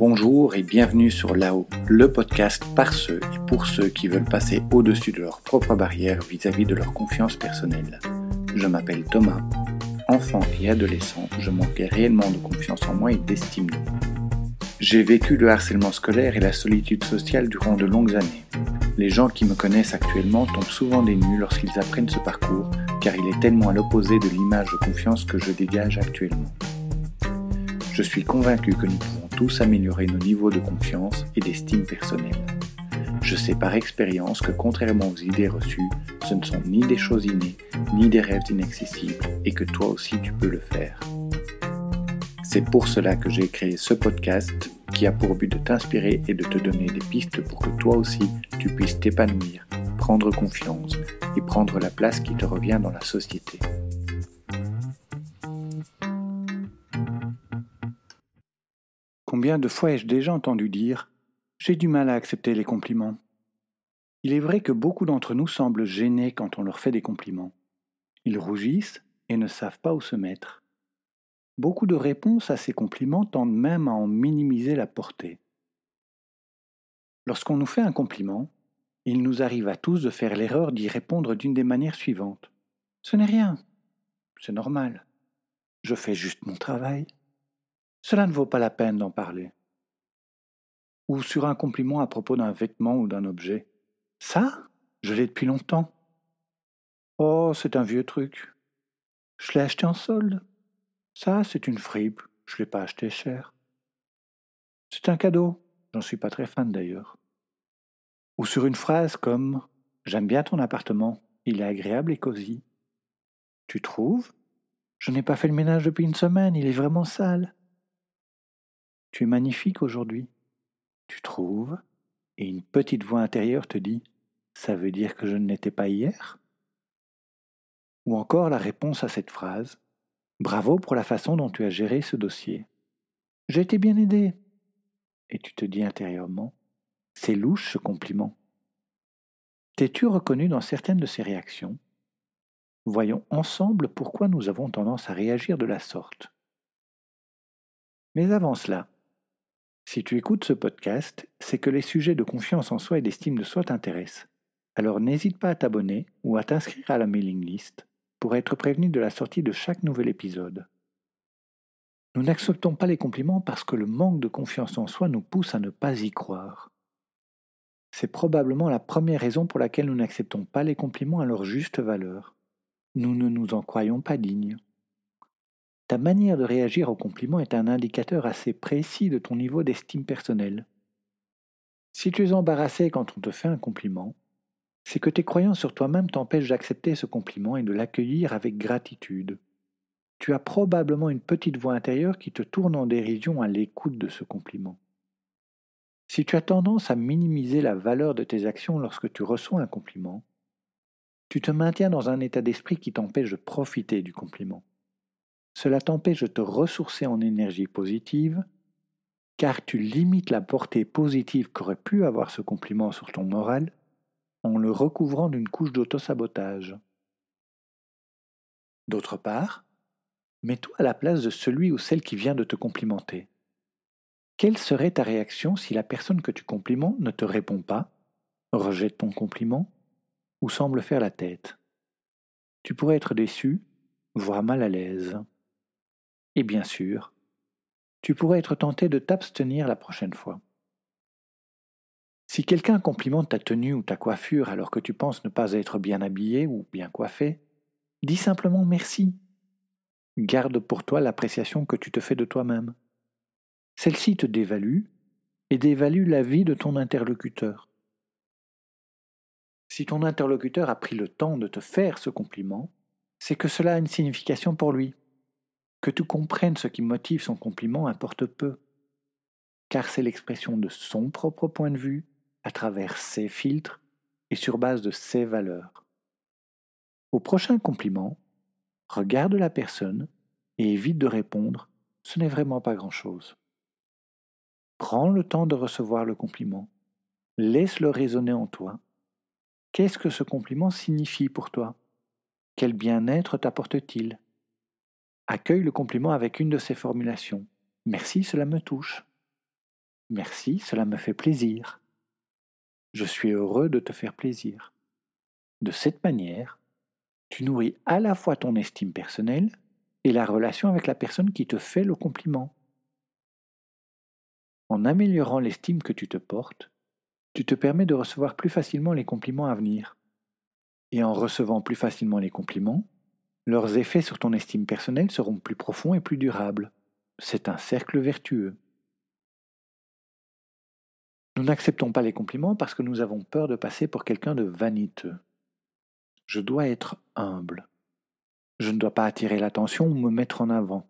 Bonjour et bienvenue sur Là-haut, le podcast par ceux et pour ceux qui veulent passer au-dessus de leurs propres barrières vis-à-vis de leur confiance personnelle. Je m'appelle Thomas. Enfant et adolescent, je manquais réellement de confiance en moi et d'estime de moi. J'ai vécu le harcèlement scolaire et la solitude sociale durant de longues années. Les gens qui me connaissent actuellement tombent souvent des nues lorsqu'ils apprennent ce parcours, car il est tellement à l'opposé de l'image de confiance que je dégage actuellement. Je suis convaincu que nous pouvons tous améliorer nos niveaux de confiance et d'estime personnelle. Je sais par expérience que contrairement aux idées reçues, ce ne sont ni des choses innées, ni des rêves inaccessibles, et que toi aussi tu peux le faire. C'est pour cela que j'ai créé ce podcast qui a pour but de t'inspirer et de te donner des pistes pour que toi aussi tu puisses t'épanouir, prendre confiance et prendre la place qui te revient dans la société. Combien de fois ai-je déjà entendu dire J'ai du mal à accepter les compliments Il est vrai que beaucoup d'entre nous semblent gênés quand on leur fait des compliments. Ils rougissent et ne savent pas où se mettre. Beaucoup de réponses à ces compliments tendent même à en minimiser la portée. Lorsqu'on nous fait un compliment, il nous arrive à tous de faire l'erreur d'y répondre d'une des manières suivantes. Ce n'est rien. C'est normal. Je fais juste mon travail. Cela ne vaut pas la peine d'en parler. Ou sur un compliment à propos d'un vêtement ou d'un objet. Ça, je l'ai depuis longtemps. Oh, c'est un vieux truc. Je l'ai acheté en solde. Ça, c'est une fripe, je ne l'ai pas acheté cher. C'est un cadeau, j'en suis pas très fan d'ailleurs. Ou sur une phrase comme J'aime bien ton appartement, il est agréable et cosy. Tu trouves? Je n'ai pas fait le ménage depuis une semaine, il est vraiment sale. Tu es magnifique aujourd'hui. Tu trouves Et une petite voix intérieure te dit Ça veut dire que je ne l'étais pas hier? Ou encore la réponse à cette phrase Bravo pour la façon dont tu as géré ce dossier. J'ai été bien aidé. Et tu te dis intérieurement, c'est louche ce compliment. T'es-tu reconnu dans certaines de ces réactions? Voyons ensemble pourquoi nous avons tendance à réagir de la sorte. Mais avant cela, si tu écoutes ce podcast, c'est que les sujets de confiance en soi et d'estime de soi t'intéressent. Alors n'hésite pas à t'abonner ou à t'inscrire à la mailing list pour être prévenu de la sortie de chaque nouvel épisode. Nous n'acceptons pas les compliments parce que le manque de confiance en soi nous pousse à ne pas y croire. C'est probablement la première raison pour laquelle nous n'acceptons pas les compliments à leur juste valeur. Nous ne nous en croyons pas dignes. Ta manière de réagir aux compliments est un indicateur assez précis de ton niveau d'estime personnelle. Si tu es embarrassé quand on te fait un compliment, c'est que tes croyances sur toi-même t'empêchent d'accepter ce compliment et de l'accueillir avec gratitude. Tu as probablement une petite voix intérieure qui te tourne en dérision à l'écoute de ce compliment. Si tu as tendance à minimiser la valeur de tes actions lorsque tu reçois un compliment, tu te maintiens dans un état d'esprit qui t'empêche de profiter du compliment. Cela t'empêche de te ressourcer en énergie positive, car tu limites la portée positive qu'aurait pu avoir ce compliment sur ton moral en le recouvrant d'une couche d'autosabotage. D'autre part, mets-toi à la place de celui ou celle qui vient de te complimenter. Quelle serait ta réaction si la personne que tu complimentes ne te répond pas, rejette ton compliment ou semble faire la tête? Tu pourrais être déçu, voire mal à l'aise. Et bien sûr, tu pourrais être tenté de t'abstenir la prochaine fois. Si quelqu'un complimente ta tenue ou ta coiffure alors que tu penses ne pas être bien habillé ou bien coiffé, dis simplement merci. Garde pour toi l'appréciation que tu te fais de toi-même. Celle-ci te dévalue et dévalue la vie de ton interlocuteur. Si ton interlocuteur a pris le temps de te faire ce compliment, c'est que cela a une signification pour lui. Que tu comprennes ce qui motive son compliment importe peu, car c'est l'expression de son propre point de vue à travers ses filtres et sur base de ses valeurs. Au prochain compliment, regarde la personne et évite de répondre ce n'est vraiment pas grand-chose. Prends le temps de recevoir le compliment. Laisse-le résonner en toi. Qu'est-ce que ce compliment signifie pour toi? Quel bien-être t'apporte-t-il? Accueille le compliment avec une de ces formulations. Merci, cela me touche. Merci, cela me fait plaisir. Je suis heureux de te faire plaisir. De cette manière, tu nourris à la fois ton estime personnelle et la relation avec la personne qui te fait le compliment. En améliorant l'estime que tu te portes, tu te permets de recevoir plus facilement les compliments à venir. Et en recevant plus facilement les compliments, leurs effets sur ton estime personnelle seront plus profonds et plus durables. C'est un cercle vertueux. Nous n'acceptons pas les compliments parce que nous avons peur de passer pour quelqu'un de vaniteux. Je dois être humble. Je ne dois pas attirer l'attention ou me mettre en avant.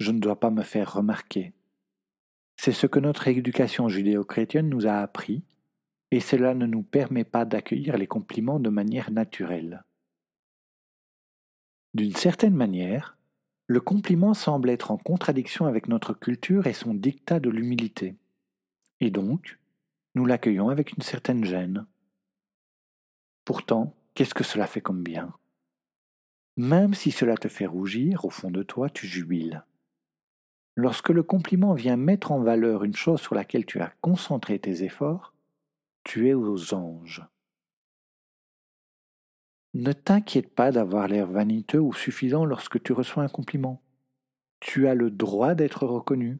Je ne dois pas me faire remarquer. C'est ce que notre éducation judéo-chrétienne nous a appris, et cela ne nous permet pas d'accueillir les compliments de manière naturelle. D'une certaine manière, le compliment semble être en contradiction avec notre culture et son dictat de l'humilité. Et donc, nous l'accueillons avec une certaine gêne. Pourtant, qu'est-ce que cela fait comme bien? Même si cela te fait rougir, au fond de toi, tu jubiles. Lorsque le compliment vient mettre en valeur une chose sur laquelle tu as concentré tes efforts, tu es aux anges. Ne t'inquiète pas d'avoir l'air vaniteux ou suffisant lorsque tu reçois un compliment. Tu as le droit d'être reconnu.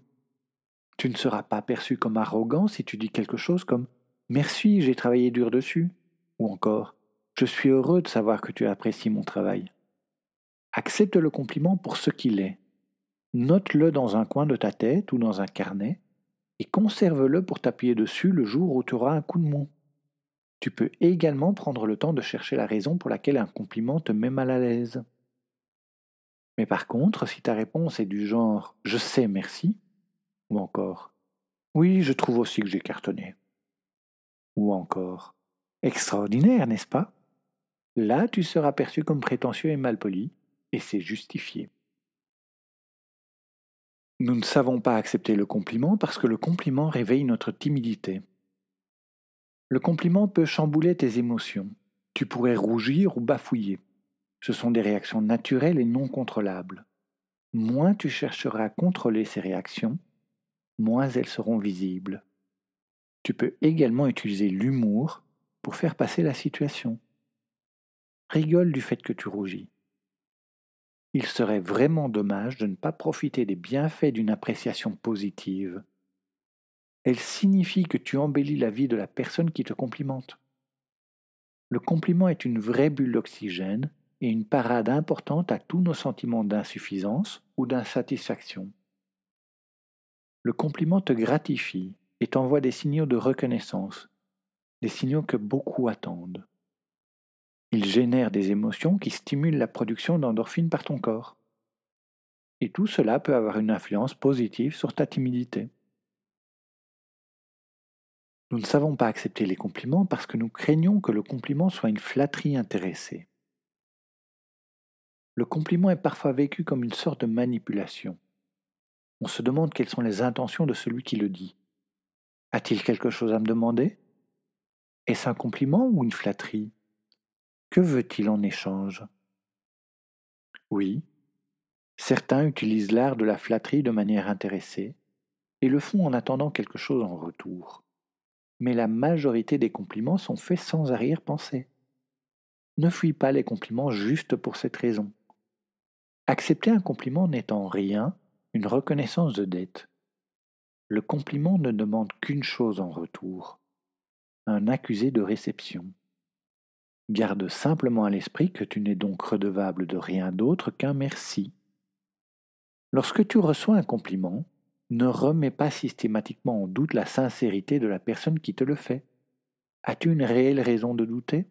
Tu ne seras pas perçu comme arrogant si tu dis quelque chose comme Merci, j'ai travaillé dur dessus, ou encore Je suis heureux de savoir que tu apprécies mon travail. Accepte le compliment pour ce qu'il est. Note-le dans un coin de ta tête ou dans un carnet et conserve-le pour t'appuyer dessus le jour où tu auras un coup de mou. Tu peux également prendre le temps de chercher la raison pour laquelle un compliment te met mal à l'aise. Mais par contre, si ta réponse est du genre Je sais, merci, ou encore Oui, je trouve aussi que j'ai cartonné, ou encore Extraordinaire, n'est-ce pas? Là, tu seras perçu comme prétentieux et malpoli, et c'est justifié. Nous ne savons pas accepter le compliment parce que le compliment réveille notre timidité. Le compliment peut chambouler tes émotions. Tu pourrais rougir ou bafouiller. Ce sont des réactions naturelles et non contrôlables. Moins tu chercheras à contrôler ces réactions, moins elles seront visibles. Tu peux également utiliser l'humour pour faire passer la situation. Rigole du fait que tu rougis il serait vraiment dommage de ne pas profiter des bienfaits d'une appréciation positive. Elle signifie que tu embellis la vie de la personne qui te complimente. Le compliment est une vraie bulle d'oxygène et une parade importante à tous nos sentiments d'insuffisance ou d'insatisfaction. Le compliment te gratifie et t'envoie des signaux de reconnaissance, des signaux que beaucoup attendent. Il génère des émotions qui stimulent la production d'endorphines par ton corps. Et tout cela peut avoir une influence positive sur ta timidité. Nous ne savons pas accepter les compliments parce que nous craignons que le compliment soit une flatterie intéressée. Le compliment est parfois vécu comme une sorte de manipulation. On se demande quelles sont les intentions de celui qui le dit. A-t-il quelque chose à me demander? Est-ce un compliment ou une flatterie? Que veut-il en échange? Oui, certains utilisent l'art de la flatterie de manière intéressée et le font en attendant quelque chose en retour. Mais la majorité des compliments sont faits sans arrière-pensée. Ne fuis pas les compliments juste pour cette raison. Accepter un compliment n'est en rien une reconnaissance de dette. Le compliment ne demande qu'une chose en retour, un accusé de réception. Garde simplement à l'esprit que tu n'es donc redevable de rien d'autre qu'un merci. Lorsque tu reçois un compliment, ne remets pas systématiquement en doute la sincérité de la personne qui te le fait. As-tu une réelle raison de douter?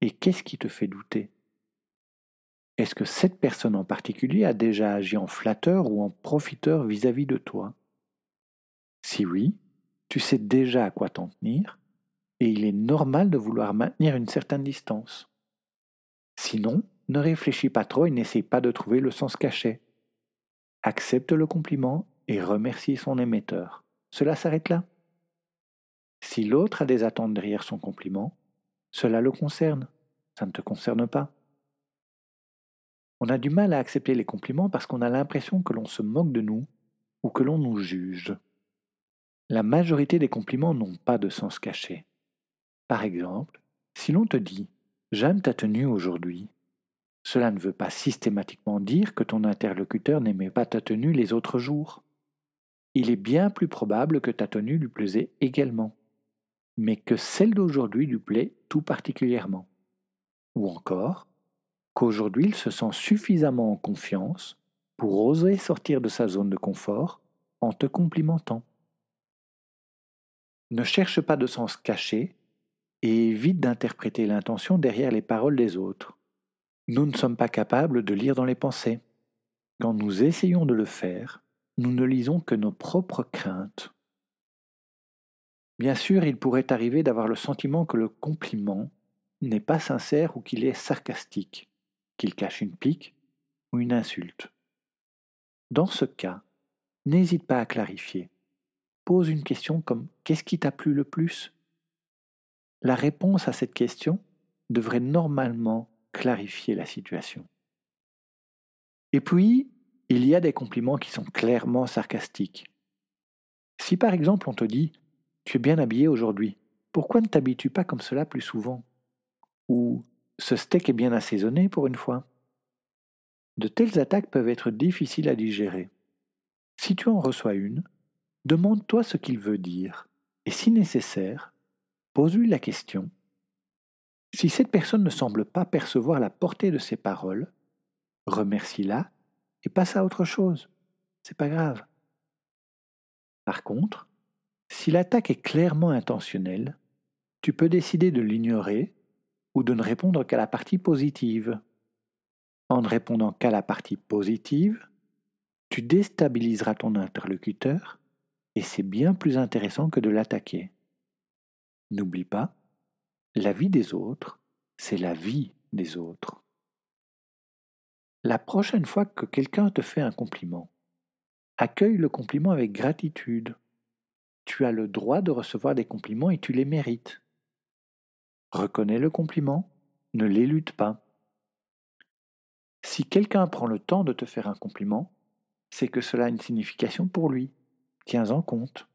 Et qu'est-ce qui te fait douter? Est-ce que cette personne en particulier a déjà agi en flatteur ou en profiteur vis-à-vis -vis de toi? Si oui, tu sais déjà à quoi t'en tenir et il est normal de vouloir maintenir une certaine distance. Sinon, ne réfléchis pas trop et n'essaye pas de trouver le sens caché. Accepte le compliment et remercie son émetteur. Cela s'arrête là? Si l'autre a des attentes derrière son compliment, cela le concerne, ça ne te concerne pas. On a du mal à accepter les compliments parce qu'on a l'impression que l'on se moque de nous ou que l'on nous juge. La majorité des compliments n'ont pas de sens caché. Par exemple, si l'on te dit J'aime ta tenue aujourd'hui, cela ne veut pas systématiquement dire que ton interlocuteur n'aimait pas ta tenue les autres jours. Il est bien plus probable que ta tenue lui plaisait également, mais que celle d'aujourd'hui lui plaît tout particulièrement. Ou encore, qu'aujourd'hui il se sent suffisamment en confiance pour oser sortir de sa zone de confort en te complimentant. Ne cherche pas de sens caché et évite d'interpréter l'intention derrière les paroles des autres. Nous ne sommes pas capables de lire dans les pensées. Quand nous essayons de le faire, nous ne lisons que nos propres craintes. Bien sûr, il pourrait arriver d'avoir le sentiment que le compliment n'est pas sincère ou qu'il est sarcastique, qu'il cache une pique ou une insulte. Dans ce cas, n'hésite pas à clarifier. Pose une question comme Qu'est-ce qui t'a plu le plus? La réponse à cette question devrait normalement clarifier la situation. Et puis, il y a des compliments qui sont clairement sarcastiques. Si par exemple on te dit ⁇ Tu es bien habillé aujourd'hui, pourquoi ne t'habilles-tu pas comme cela plus souvent ?⁇ ou ⁇ Ce steak est bien assaisonné pour une fois ⁇ De telles attaques peuvent être difficiles à digérer. Si tu en reçois une, demande-toi ce qu'il veut dire, et si nécessaire, pose-lui la question si cette personne ne semble pas percevoir la portée de ses paroles, remercie-la et passe à autre chose. C'est pas grave. Par contre, si l'attaque est clairement intentionnelle, tu peux décider de l'ignorer ou de ne répondre qu'à la partie positive. En ne répondant qu'à la partie positive, tu déstabiliseras ton interlocuteur et c'est bien plus intéressant que de l'attaquer. N'oublie pas, la vie des autres, c'est la vie des autres. La prochaine fois que quelqu'un te fait un compliment, accueille le compliment avec gratitude. Tu as le droit de recevoir des compliments et tu les mérites. Reconnais le compliment, ne l'élude pas. Si quelqu'un prend le temps de te faire un compliment, c'est que cela a une signification pour lui. Tiens-en compte.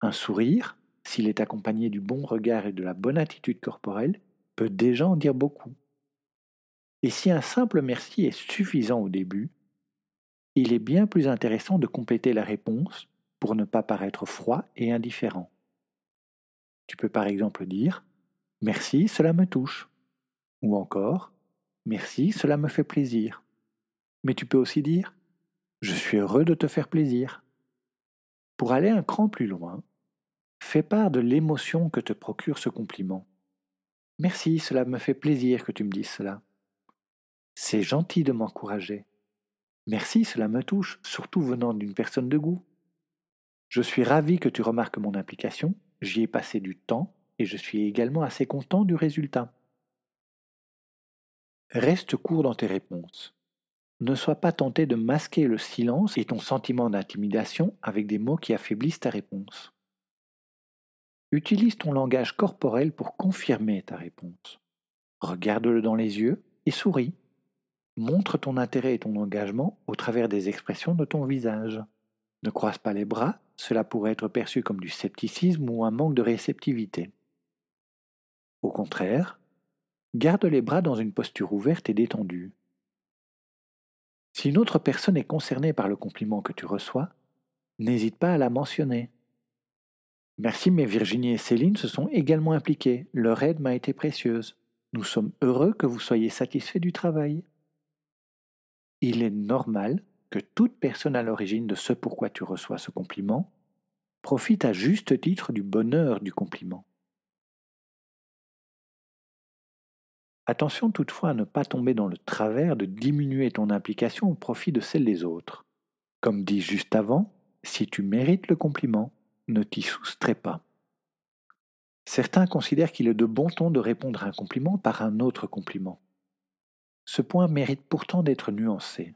Un sourire, s'il est accompagné du bon regard et de la bonne attitude corporelle, peut déjà en dire beaucoup. Et si un simple merci est suffisant au début, il est bien plus intéressant de compléter la réponse pour ne pas paraître froid et indifférent. Tu peux par exemple dire Merci, cela me touche. Ou encore Merci, cela me fait plaisir. Mais tu peux aussi dire Je suis heureux de te faire plaisir. Pour aller un cran plus loin, Fais part de l'émotion que te procure ce compliment. Merci, cela me fait plaisir que tu me dises cela. C'est gentil de m'encourager. Merci, cela me touche, surtout venant d'une personne de goût. Je suis ravi que tu remarques mon implication, j'y ai passé du temps et je suis également assez content du résultat. Reste court dans tes réponses. Ne sois pas tenté de masquer le silence et ton sentiment d'intimidation avec des mots qui affaiblissent ta réponse. Utilise ton langage corporel pour confirmer ta réponse. Regarde-le dans les yeux et souris. Montre ton intérêt et ton engagement au travers des expressions de ton visage. Ne croise pas les bras, cela pourrait être perçu comme du scepticisme ou un manque de réceptivité. Au contraire, garde les bras dans une posture ouverte et détendue. Si une autre personne est concernée par le compliment que tu reçois, n'hésite pas à la mentionner. Merci, mais Virginie et Céline se sont également impliquées. Leur aide m'a été précieuse. Nous sommes heureux que vous soyez satisfaits du travail. Il est normal que toute personne à l'origine de ce pourquoi tu reçois ce compliment profite à juste titre du bonheur du compliment. Attention toutefois à ne pas tomber dans le travers de diminuer ton implication au profit de celle des autres. Comme dit juste avant, si tu mérites le compliment, ne t'y soustrais pas. Certains considèrent qu'il est de bon ton de répondre à un compliment par un autre compliment. Ce point mérite pourtant d'être nuancé.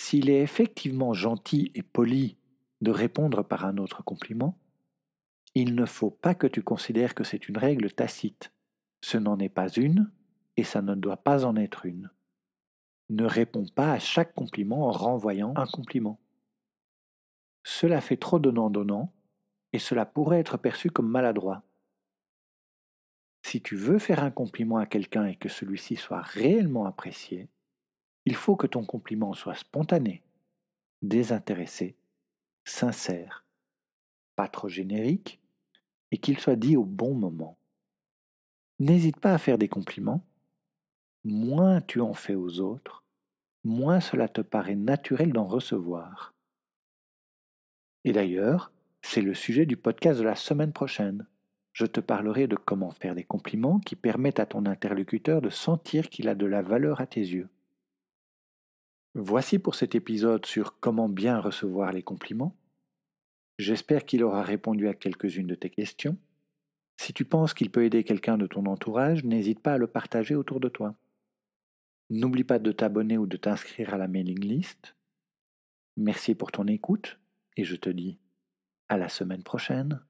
S'il est effectivement gentil et poli de répondre par un autre compliment, il ne faut pas que tu considères que c'est une règle tacite. Ce n'en est pas une, et ça ne doit pas en être une. Ne réponds pas à chaque compliment en renvoyant un compliment. cela fait trop donnant-donnant et cela pourrait être perçu comme maladroit. Si tu veux faire un compliment à quelqu'un et que celui-ci soit réellement apprécié, il faut que ton compliment soit spontané, désintéressé, sincère, pas trop générique et qu'il soit dit au bon moment. N'hésite pas à faire des compliments. Moins tu en fais aux autres, moins cela te paraît naturel d'en recevoir. Et d'ailleurs, c'est le sujet du podcast de la semaine prochaine. Je te parlerai de comment faire des compliments qui permettent à ton interlocuteur de sentir qu'il a de la valeur à tes yeux. Voici pour cet épisode sur comment bien recevoir les compliments. J'espère qu'il aura répondu à quelques-unes de tes questions. Si tu penses qu'il peut aider quelqu'un de ton entourage, n'hésite pas à le partager autour de toi. N'oublie pas de t'abonner ou de t'inscrire à la mailing list. Merci pour ton écoute et je te dis à la semaine prochaine.